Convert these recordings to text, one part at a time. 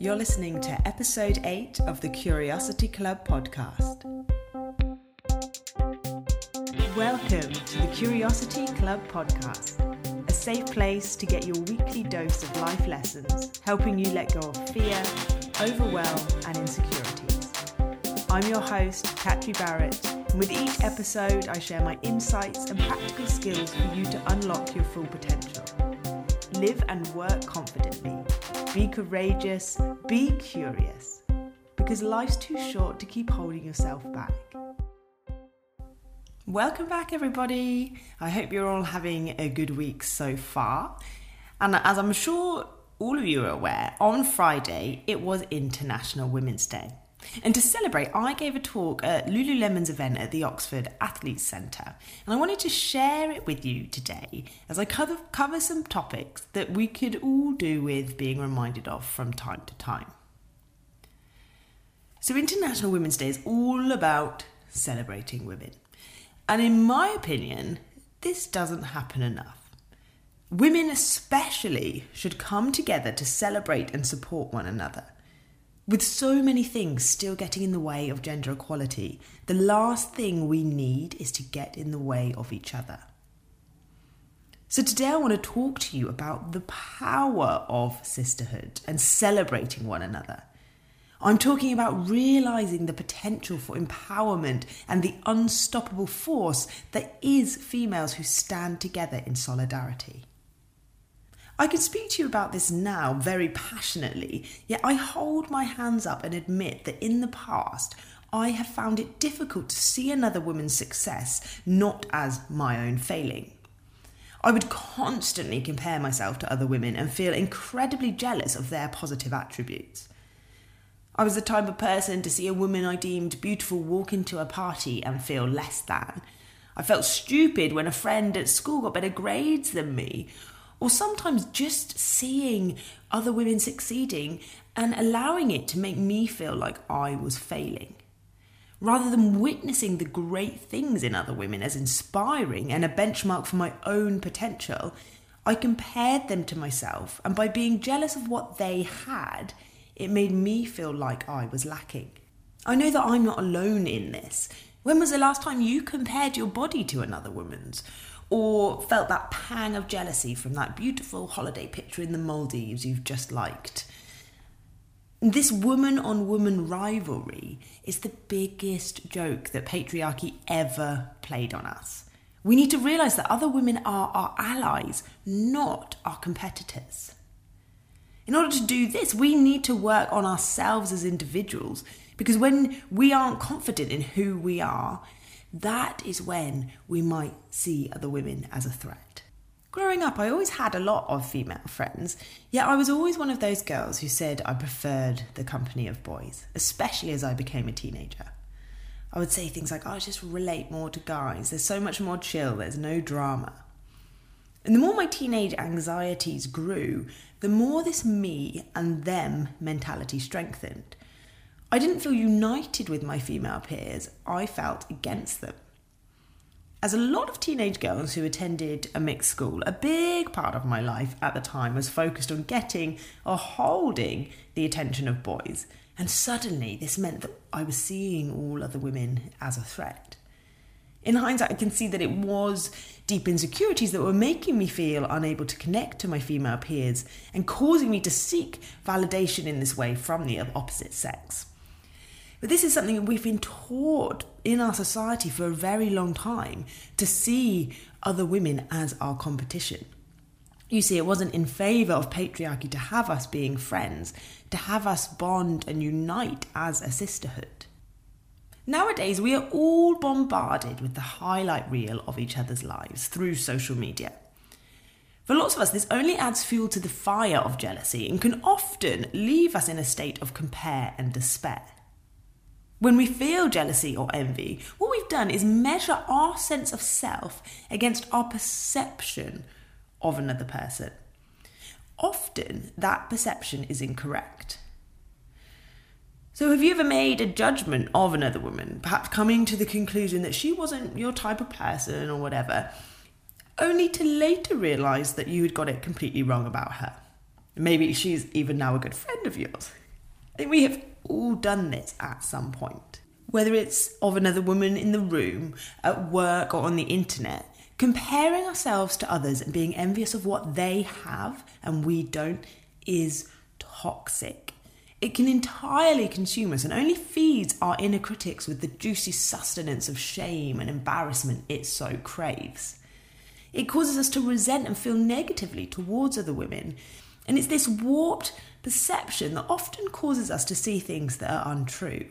You're listening to episode 8 of the Curiosity Club podcast. Welcome to the Curiosity Club podcast, a safe place to get your weekly dose of life lessons, helping you let go of fear, overwhelm, and insecurities. I'm your host, Catri Barrett, and with each episode, I share my insights and practical skills for you to unlock your full potential. Live and work confidently. Be courageous. Be curious. Because life's too short to keep holding yourself back. Welcome back, everybody. I hope you're all having a good week so far. And as I'm sure all of you are aware, on Friday it was International Women's Day. And to celebrate, I gave a talk at Lululemon's event at the Oxford Athletes Centre. And I wanted to share it with you today as I cover, cover some topics that we could all do with being reminded of from time to time. So, International Women's Day is all about celebrating women. And in my opinion, this doesn't happen enough. Women, especially, should come together to celebrate and support one another. With so many things still getting in the way of gender equality, the last thing we need is to get in the way of each other. So, today I want to talk to you about the power of sisterhood and celebrating one another. I'm talking about realizing the potential for empowerment and the unstoppable force that is females who stand together in solidarity. I can speak to you about this now very passionately, yet I hold my hands up and admit that in the past, I have found it difficult to see another woman's success not as my own failing. I would constantly compare myself to other women and feel incredibly jealous of their positive attributes. I was the type of person to see a woman I deemed beautiful walk into a party and feel less than. I felt stupid when a friend at school got better grades than me, or sometimes just seeing other women succeeding and allowing it to make me feel like I was failing. Rather than witnessing the great things in other women as inspiring and a benchmark for my own potential, I compared them to myself, and by being jealous of what they had, it made me feel like I was lacking. I know that I'm not alone in this. When was the last time you compared your body to another woman's? Or felt that pang of jealousy from that beautiful holiday picture in the Maldives you've just liked. This woman on woman rivalry is the biggest joke that patriarchy ever played on us. We need to realise that other women are our allies, not our competitors. In order to do this, we need to work on ourselves as individuals because when we aren't confident in who we are, that is when we might see other women as a threat. Growing up, I always had a lot of female friends, yet I was always one of those girls who said I preferred the company of boys, especially as I became a teenager. I would say things like, oh, I just relate more to guys, there's so much more chill, there's no drama. And the more my teenage anxieties grew, the more this me and them mentality strengthened. I didn't feel united with my female peers, I felt against them. As a lot of teenage girls who attended a mixed school, a big part of my life at the time was focused on getting or holding the attention of boys. And suddenly, this meant that I was seeing all other women as a threat. In hindsight, I can see that it was deep insecurities that were making me feel unable to connect to my female peers and causing me to seek validation in this way from the opposite sex. But this is something we've been taught in our society for a very long time to see other women as our competition. You see, it wasn't in favour of patriarchy to have us being friends, to have us bond and unite as a sisterhood. Nowadays, we are all bombarded with the highlight reel of each other's lives through social media. For lots of us, this only adds fuel to the fire of jealousy and can often leave us in a state of compare and despair. When we feel jealousy or envy, what we've done is measure our sense of self against our perception of another person. Often, that perception is incorrect. So, have you ever made a judgment of another woman, perhaps coming to the conclusion that she wasn't your type of person or whatever, only to later realise that you had got it completely wrong about her? Maybe she's even now a good friend of yours. think we have all done this at some point. Whether it's of another woman in the room, at work, or on the internet, comparing ourselves to others and being envious of what they have and we don't is toxic. It can entirely consume us and only feeds our inner critics with the juicy sustenance of shame and embarrassment it so craves. It causes us to resent and feel negatively towards other women. And it's this warped perception that often causes us to see things that are untrue,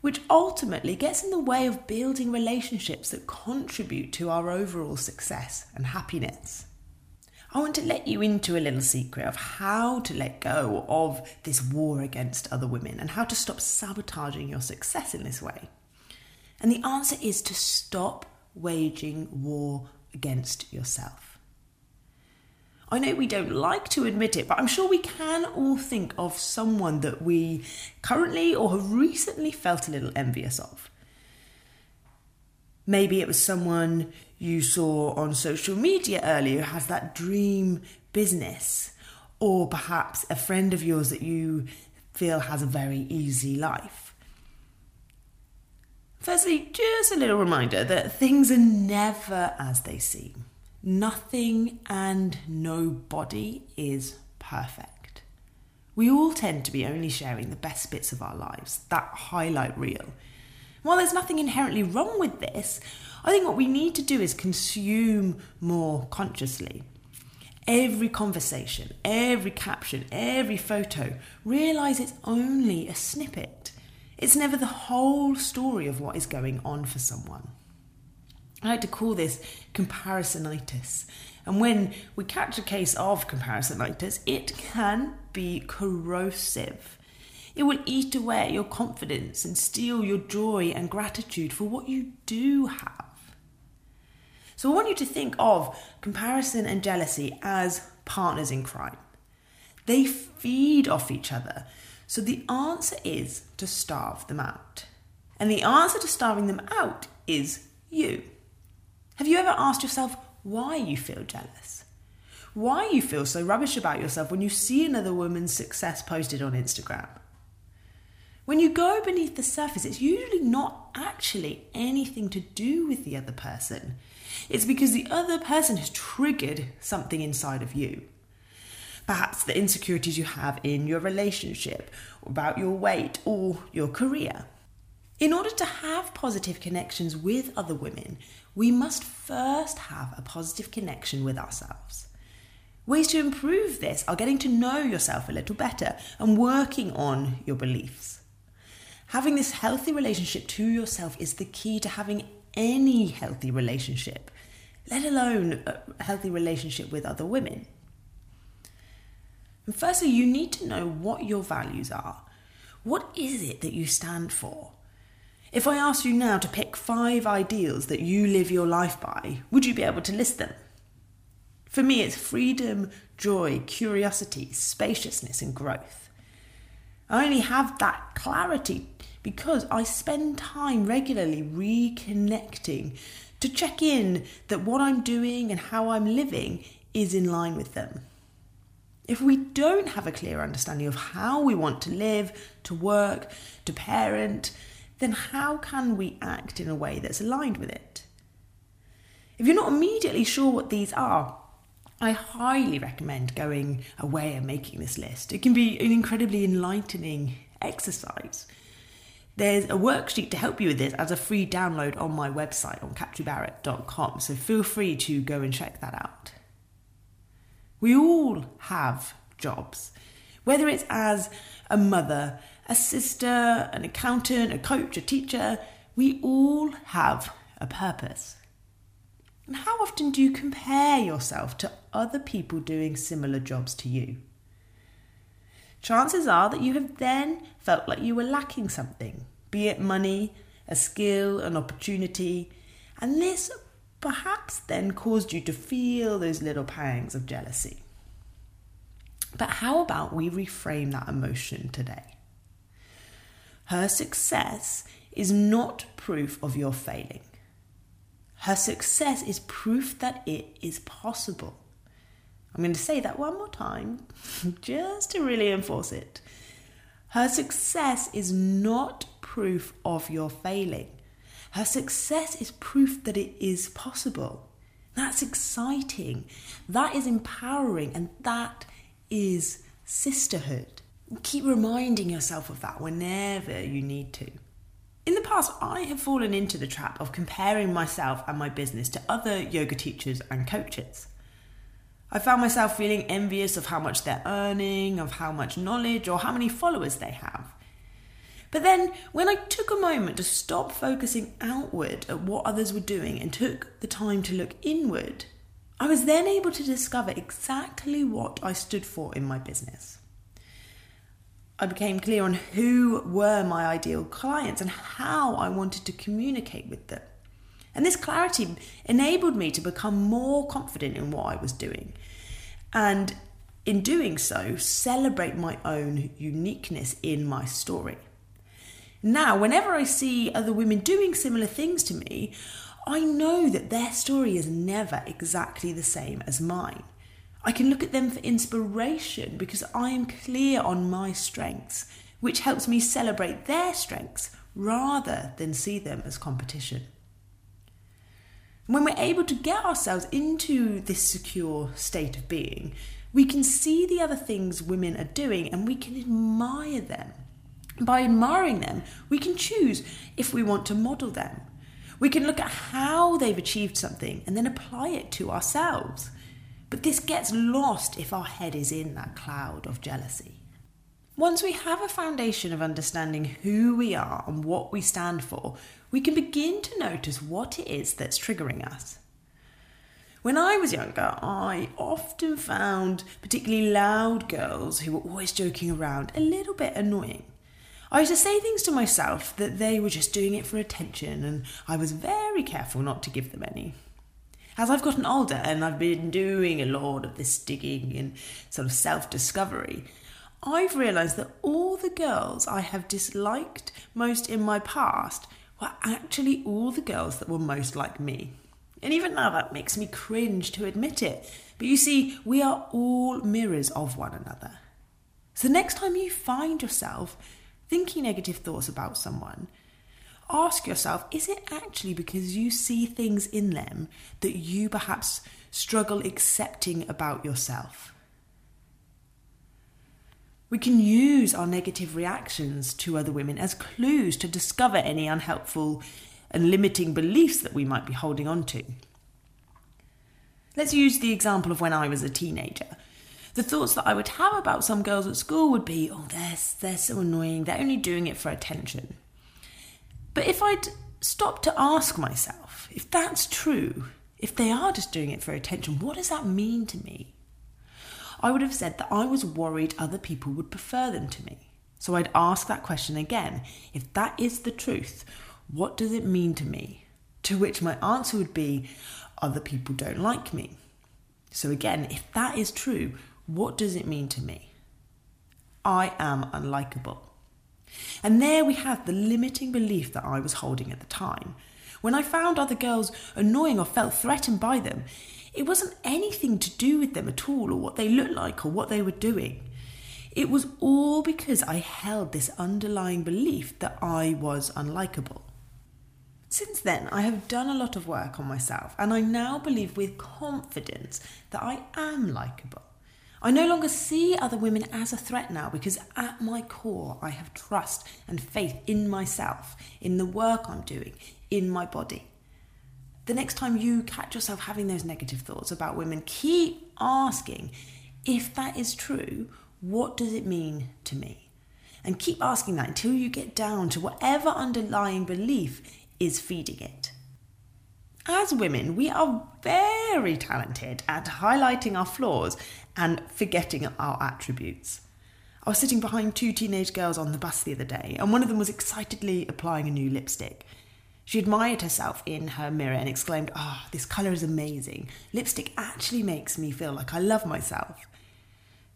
which ultimately gets in the way of building relationships that contribute to our overall success and happiness. I want to let you into a little secret of how to let go of this war against other women and how to stop sabotaging your success in this way. And the answer is to stop waging war against yourself. I know we don't like to admit it, but I'm sure we can all think of someone that we currently or have recently felt a little envious of. Maybe it was someone you saw on social media earlier who has that dream business, or perhaps a friend of yours that you feel has a very easy life. Firstly, just a little reminder that things are never as they seem. Nothing and nobody is perfect. We all tend to be only sharing the best bits of our lives, that highlight reel. While there's nothing inherently wrong with this, I think what we need to do is consume more consciously. Every conversation, every caption, every photo, realize it's only a snippet. It's never the whole story of what is going on for someone. I like to call this comparisonitis. And when we catch a case of comparisonitis, it can be corrosive. It will eat away your confidence and steal your joy and gratitude for what you do have. So I want you to think of comparison and jealousy as partners in crime. They feed off each other. So the answer is to starve them out. And the answer to starving them out is you. Have you ever asked yourself why you feel jealous? Why you feel so rubbish about yourself when you see another woman's success posted on Instagram? When you go beneath the surface, it's usually not actually anything to do with the other person. It's because the other person has triggered something inside of you. Perhaps the insecurities you have in your relationship, about your weight, or your career. In order to have positive connections with other women, we must first have a positive connection with ourselves. Ways to improve this are getting to know yourself a little better and working on your beliefs. Having this healthy relationship to yourself is the key to having any healthy relationship, let alone a healthy relationship with other women. And firstly, you need to know what your values are. What is it that you stand for? If I asked you now to pick five ideals that you live your life by, would you be able to list them? For me, it's freedom, joy, curiosity, spaciousness, and growth. I only have that clarity because I spend time regularly reconnecting to check in that what I'm doing and how I'm living is in line with them. If we don't have a clear understanding of how we want to live, to work, to parent, then how can we act in a way that's aligned with it? If you're not immediately sure what these are, I highly recommend going away and making this list. It can be an incredibly enlightening exercise. There's a worksheet to help you with this as a free download on my website on catribarrett.com, so feel free to go and check that out. We all have jobs, whether it's as a mother, a sister, an accountant, a coach, a teacher, we all have a purpose. And how often do you compare yourself to other people doing similar jobs to you? chances are that you have then felt like you were lacking something, be it money, a skill, an opportunity, and this perhaps then caused you to feel those little pangs of jealousy. But how about we reframe that emotion today? Her success is not proof of your failing. Her success is proof that it is possible. I'm going to say that one more time, just to really enforce it. Her success is not proof of your failing. Her success is proof that it is possible. That's exciting. That is empowering. And that is sisterhood. Keep reminding yourself of that whenever you need to. In the past, I have fallen into the trap of comparing myself and my business to other yoga teachers and coaches. I found myself feeling envious of how much they're earning, of how much knowledge, or how many followers they have. But then, when I took a moment to stop focusing outward at what others were doing and took the time to look inward, I was then able to discover exactly what I stood for in my business. I became clear on who were my ideal clients and how I wanted to communicate with them. And this clarity enabled me to become more confident in what I was doing. And in doing so, celebrate my own uniqueness in my story. Now, whenever I see other women doing similar things to me, I know that their story is never exactly the same as mine. I can look at them for inspiration because I am clear on my strengths, which helps me celebrate their strengths rather than see them as competition. When we're able to get ourselves into this secure state of being, we can see the other things women are doing and we can admire them. By admiring them, we can choose if we want to model them. We can look at how they've achieved something and then apply it to ourselves. But this gets lost if our head is in that cloud of jealousy. Once we have a foundation of understanding who we are and what we stand for, we can begin to notice what it is that's triggering us. When I was younger, I often found particularly loud girls who were always joking around a little bit annoying. I used to say things to myself that they were just doing it for attention, and I was very careful not to give them any. As I've gotten older and I've been doing a lot of this digging and sort of self discovery, I've realised that all the girls I have disliked most in my past were actually all the girls that were most like me. And even now, that makes me cringe to admit it. But you see, we are all mirrors of one another. So, next time you find yourself thinking negative thoughts about someone, ask yourself is it actually because you see things in them that you perhaps struggle accepting about yourself? We can use our negative reactions to other women as clues to discover any unhelpful and limiting beliefs that we might be holding on to. Let's use the example of when I was a teenager. The thoughts that I would have about some girls at school would be, oh, they're, they're so annoying, they're only doing it for attention. But if I'd stop to ask myself, if that's true, if they are just doing it for attention, what does that mean to me? I would have said that I was worried other people would prefer them to me. So I'd ask that question again. If that is the truth, what does it mean to me? To which my answer would be, other people don't like me. So again, if that is true, what does it mean to me? I am unlikable. And there we have the limiting belief that I was holding at the time. When I found other girls annoying or felt threatened by them, it wasn't anything to do with them at all, or what they looked like, or what they were doing. It was all because I held this underlying belief that I was unlikable. Since then, I have done a lot of work on myself, and I now believe with confidence that I am likable. I no longer see other women as a threat now because at my core, I have trust and faith in myself, in the work I'm doing, in my body the next time you catch yourself having those negative thoughts about women, keep asking if that is true, what does it mean to me? And keep asking that until you get down to whatever underlying belief is feeding it. As women, we are very talented at highlighting our flaws and forgetting our attributes. I was sitting behind two teenage girls on the bus the other day, and one of them was excitedly applying a new lipstick. She admired herself in her mirror and exclaimed, Ah, oh, this colour is amazing. Lipstick actually makes me feel like I love myself.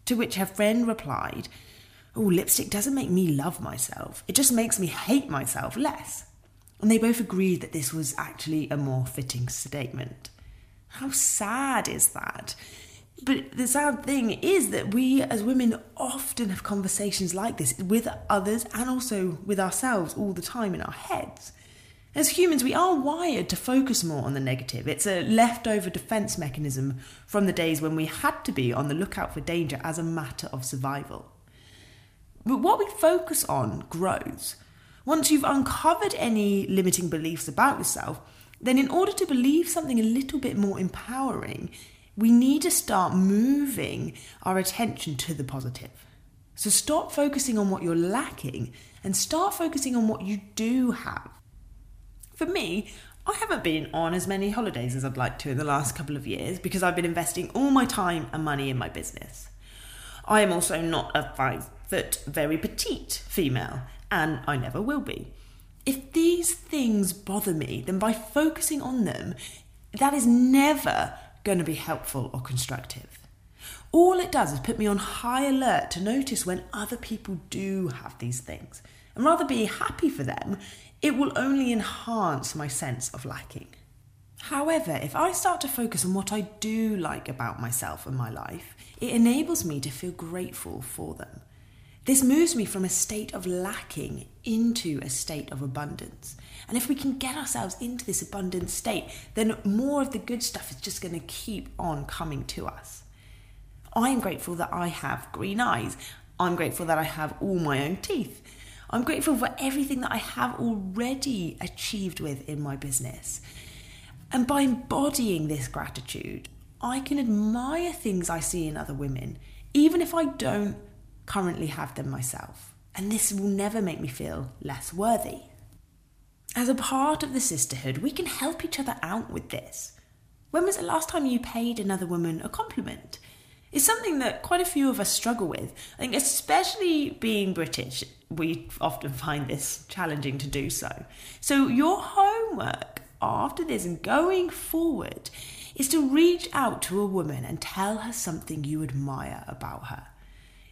To which her friend replied, Oh, lipstick doesn't make me love myself. It just makes me hate myself less. And they both agreed that this was actually a more fitting statement. How sad is that? But the sad thing is that we as women often have conversations like this with others and also with ourselves all the time in our heads. As humans, we are wired to focus more on the negative. It's a leftover defense mechanism from the days when we had to be on the lookout for danger as a matter of survival. But what we focus on grows. Once you've uncovered any limiting beliefs about yourself, then in order to believe something a little bit more empowering, we need to start moving our attention to the positive. So stop focusing on what you're lacking and start focusing on what you do have. For me, I haven't been on as many holidays as I'd like to in the last couple of years because I've been investing all my time and money in my business. I am also not a five foot, very petite female, and I never will be. If these things bother me, then by focusing on them, that is never going to be helpful or constructive. All it does is put me on high alert to notice when other people do have these things. And rather be happy for them, it will only enhance my sense of lacking. However, if I start to focus on what I do like about myself and my life, it enables me to feel grateful for them. This moves me from a state of lacking into a state of abundance. And if we can get ourselves into this abundant state, then more of the good stuff is just going to keep on coming to us. I am grateful that I have green eyes. I'm grateful that I have all my own teeth. I'm grateful for everything that I have already achieved with in my business. And by embodying this gratitude, I can admire things I see in other women, even if I don't currently have them myself. And this will never make me feel less worthy. As a part of the sisterhood, we can help each other out with this. When was the last time you paid another woman a compliment? It's something that quite a few of us struggle with. I think, especially being British, we often find this challenging to do so. So, your homework after this and going forward is to reach out to a woman and tell her something you admire about her.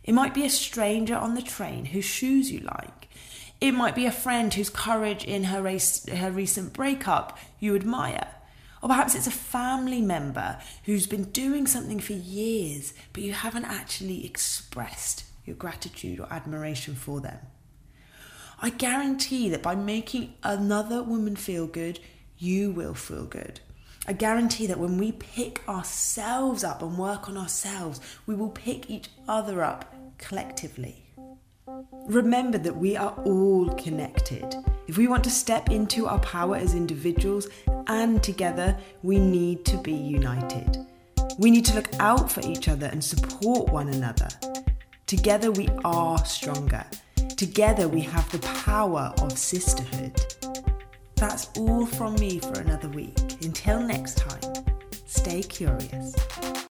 It might be a stranger on the train whose shoes you like. It might be a friend whose courage in her, race, her recent breakup you admire. Or perhaps it's a family member who's been doing something for years, but you haven't actually expressed your gratitude or admiration for them. I guarantee that by making another woman feel good, you will feel good. I guarantee that when we pick ourselves up and work on ourselves, we will pick each other up collectively. Remember that we are all connected. If we want to step into our power as individuals and together, we need to be united. We need to look out for each other and support one another. Together, we are stronger. Together, we have the power of sisterhood. That's all from me for another week. Until next time, stay curious.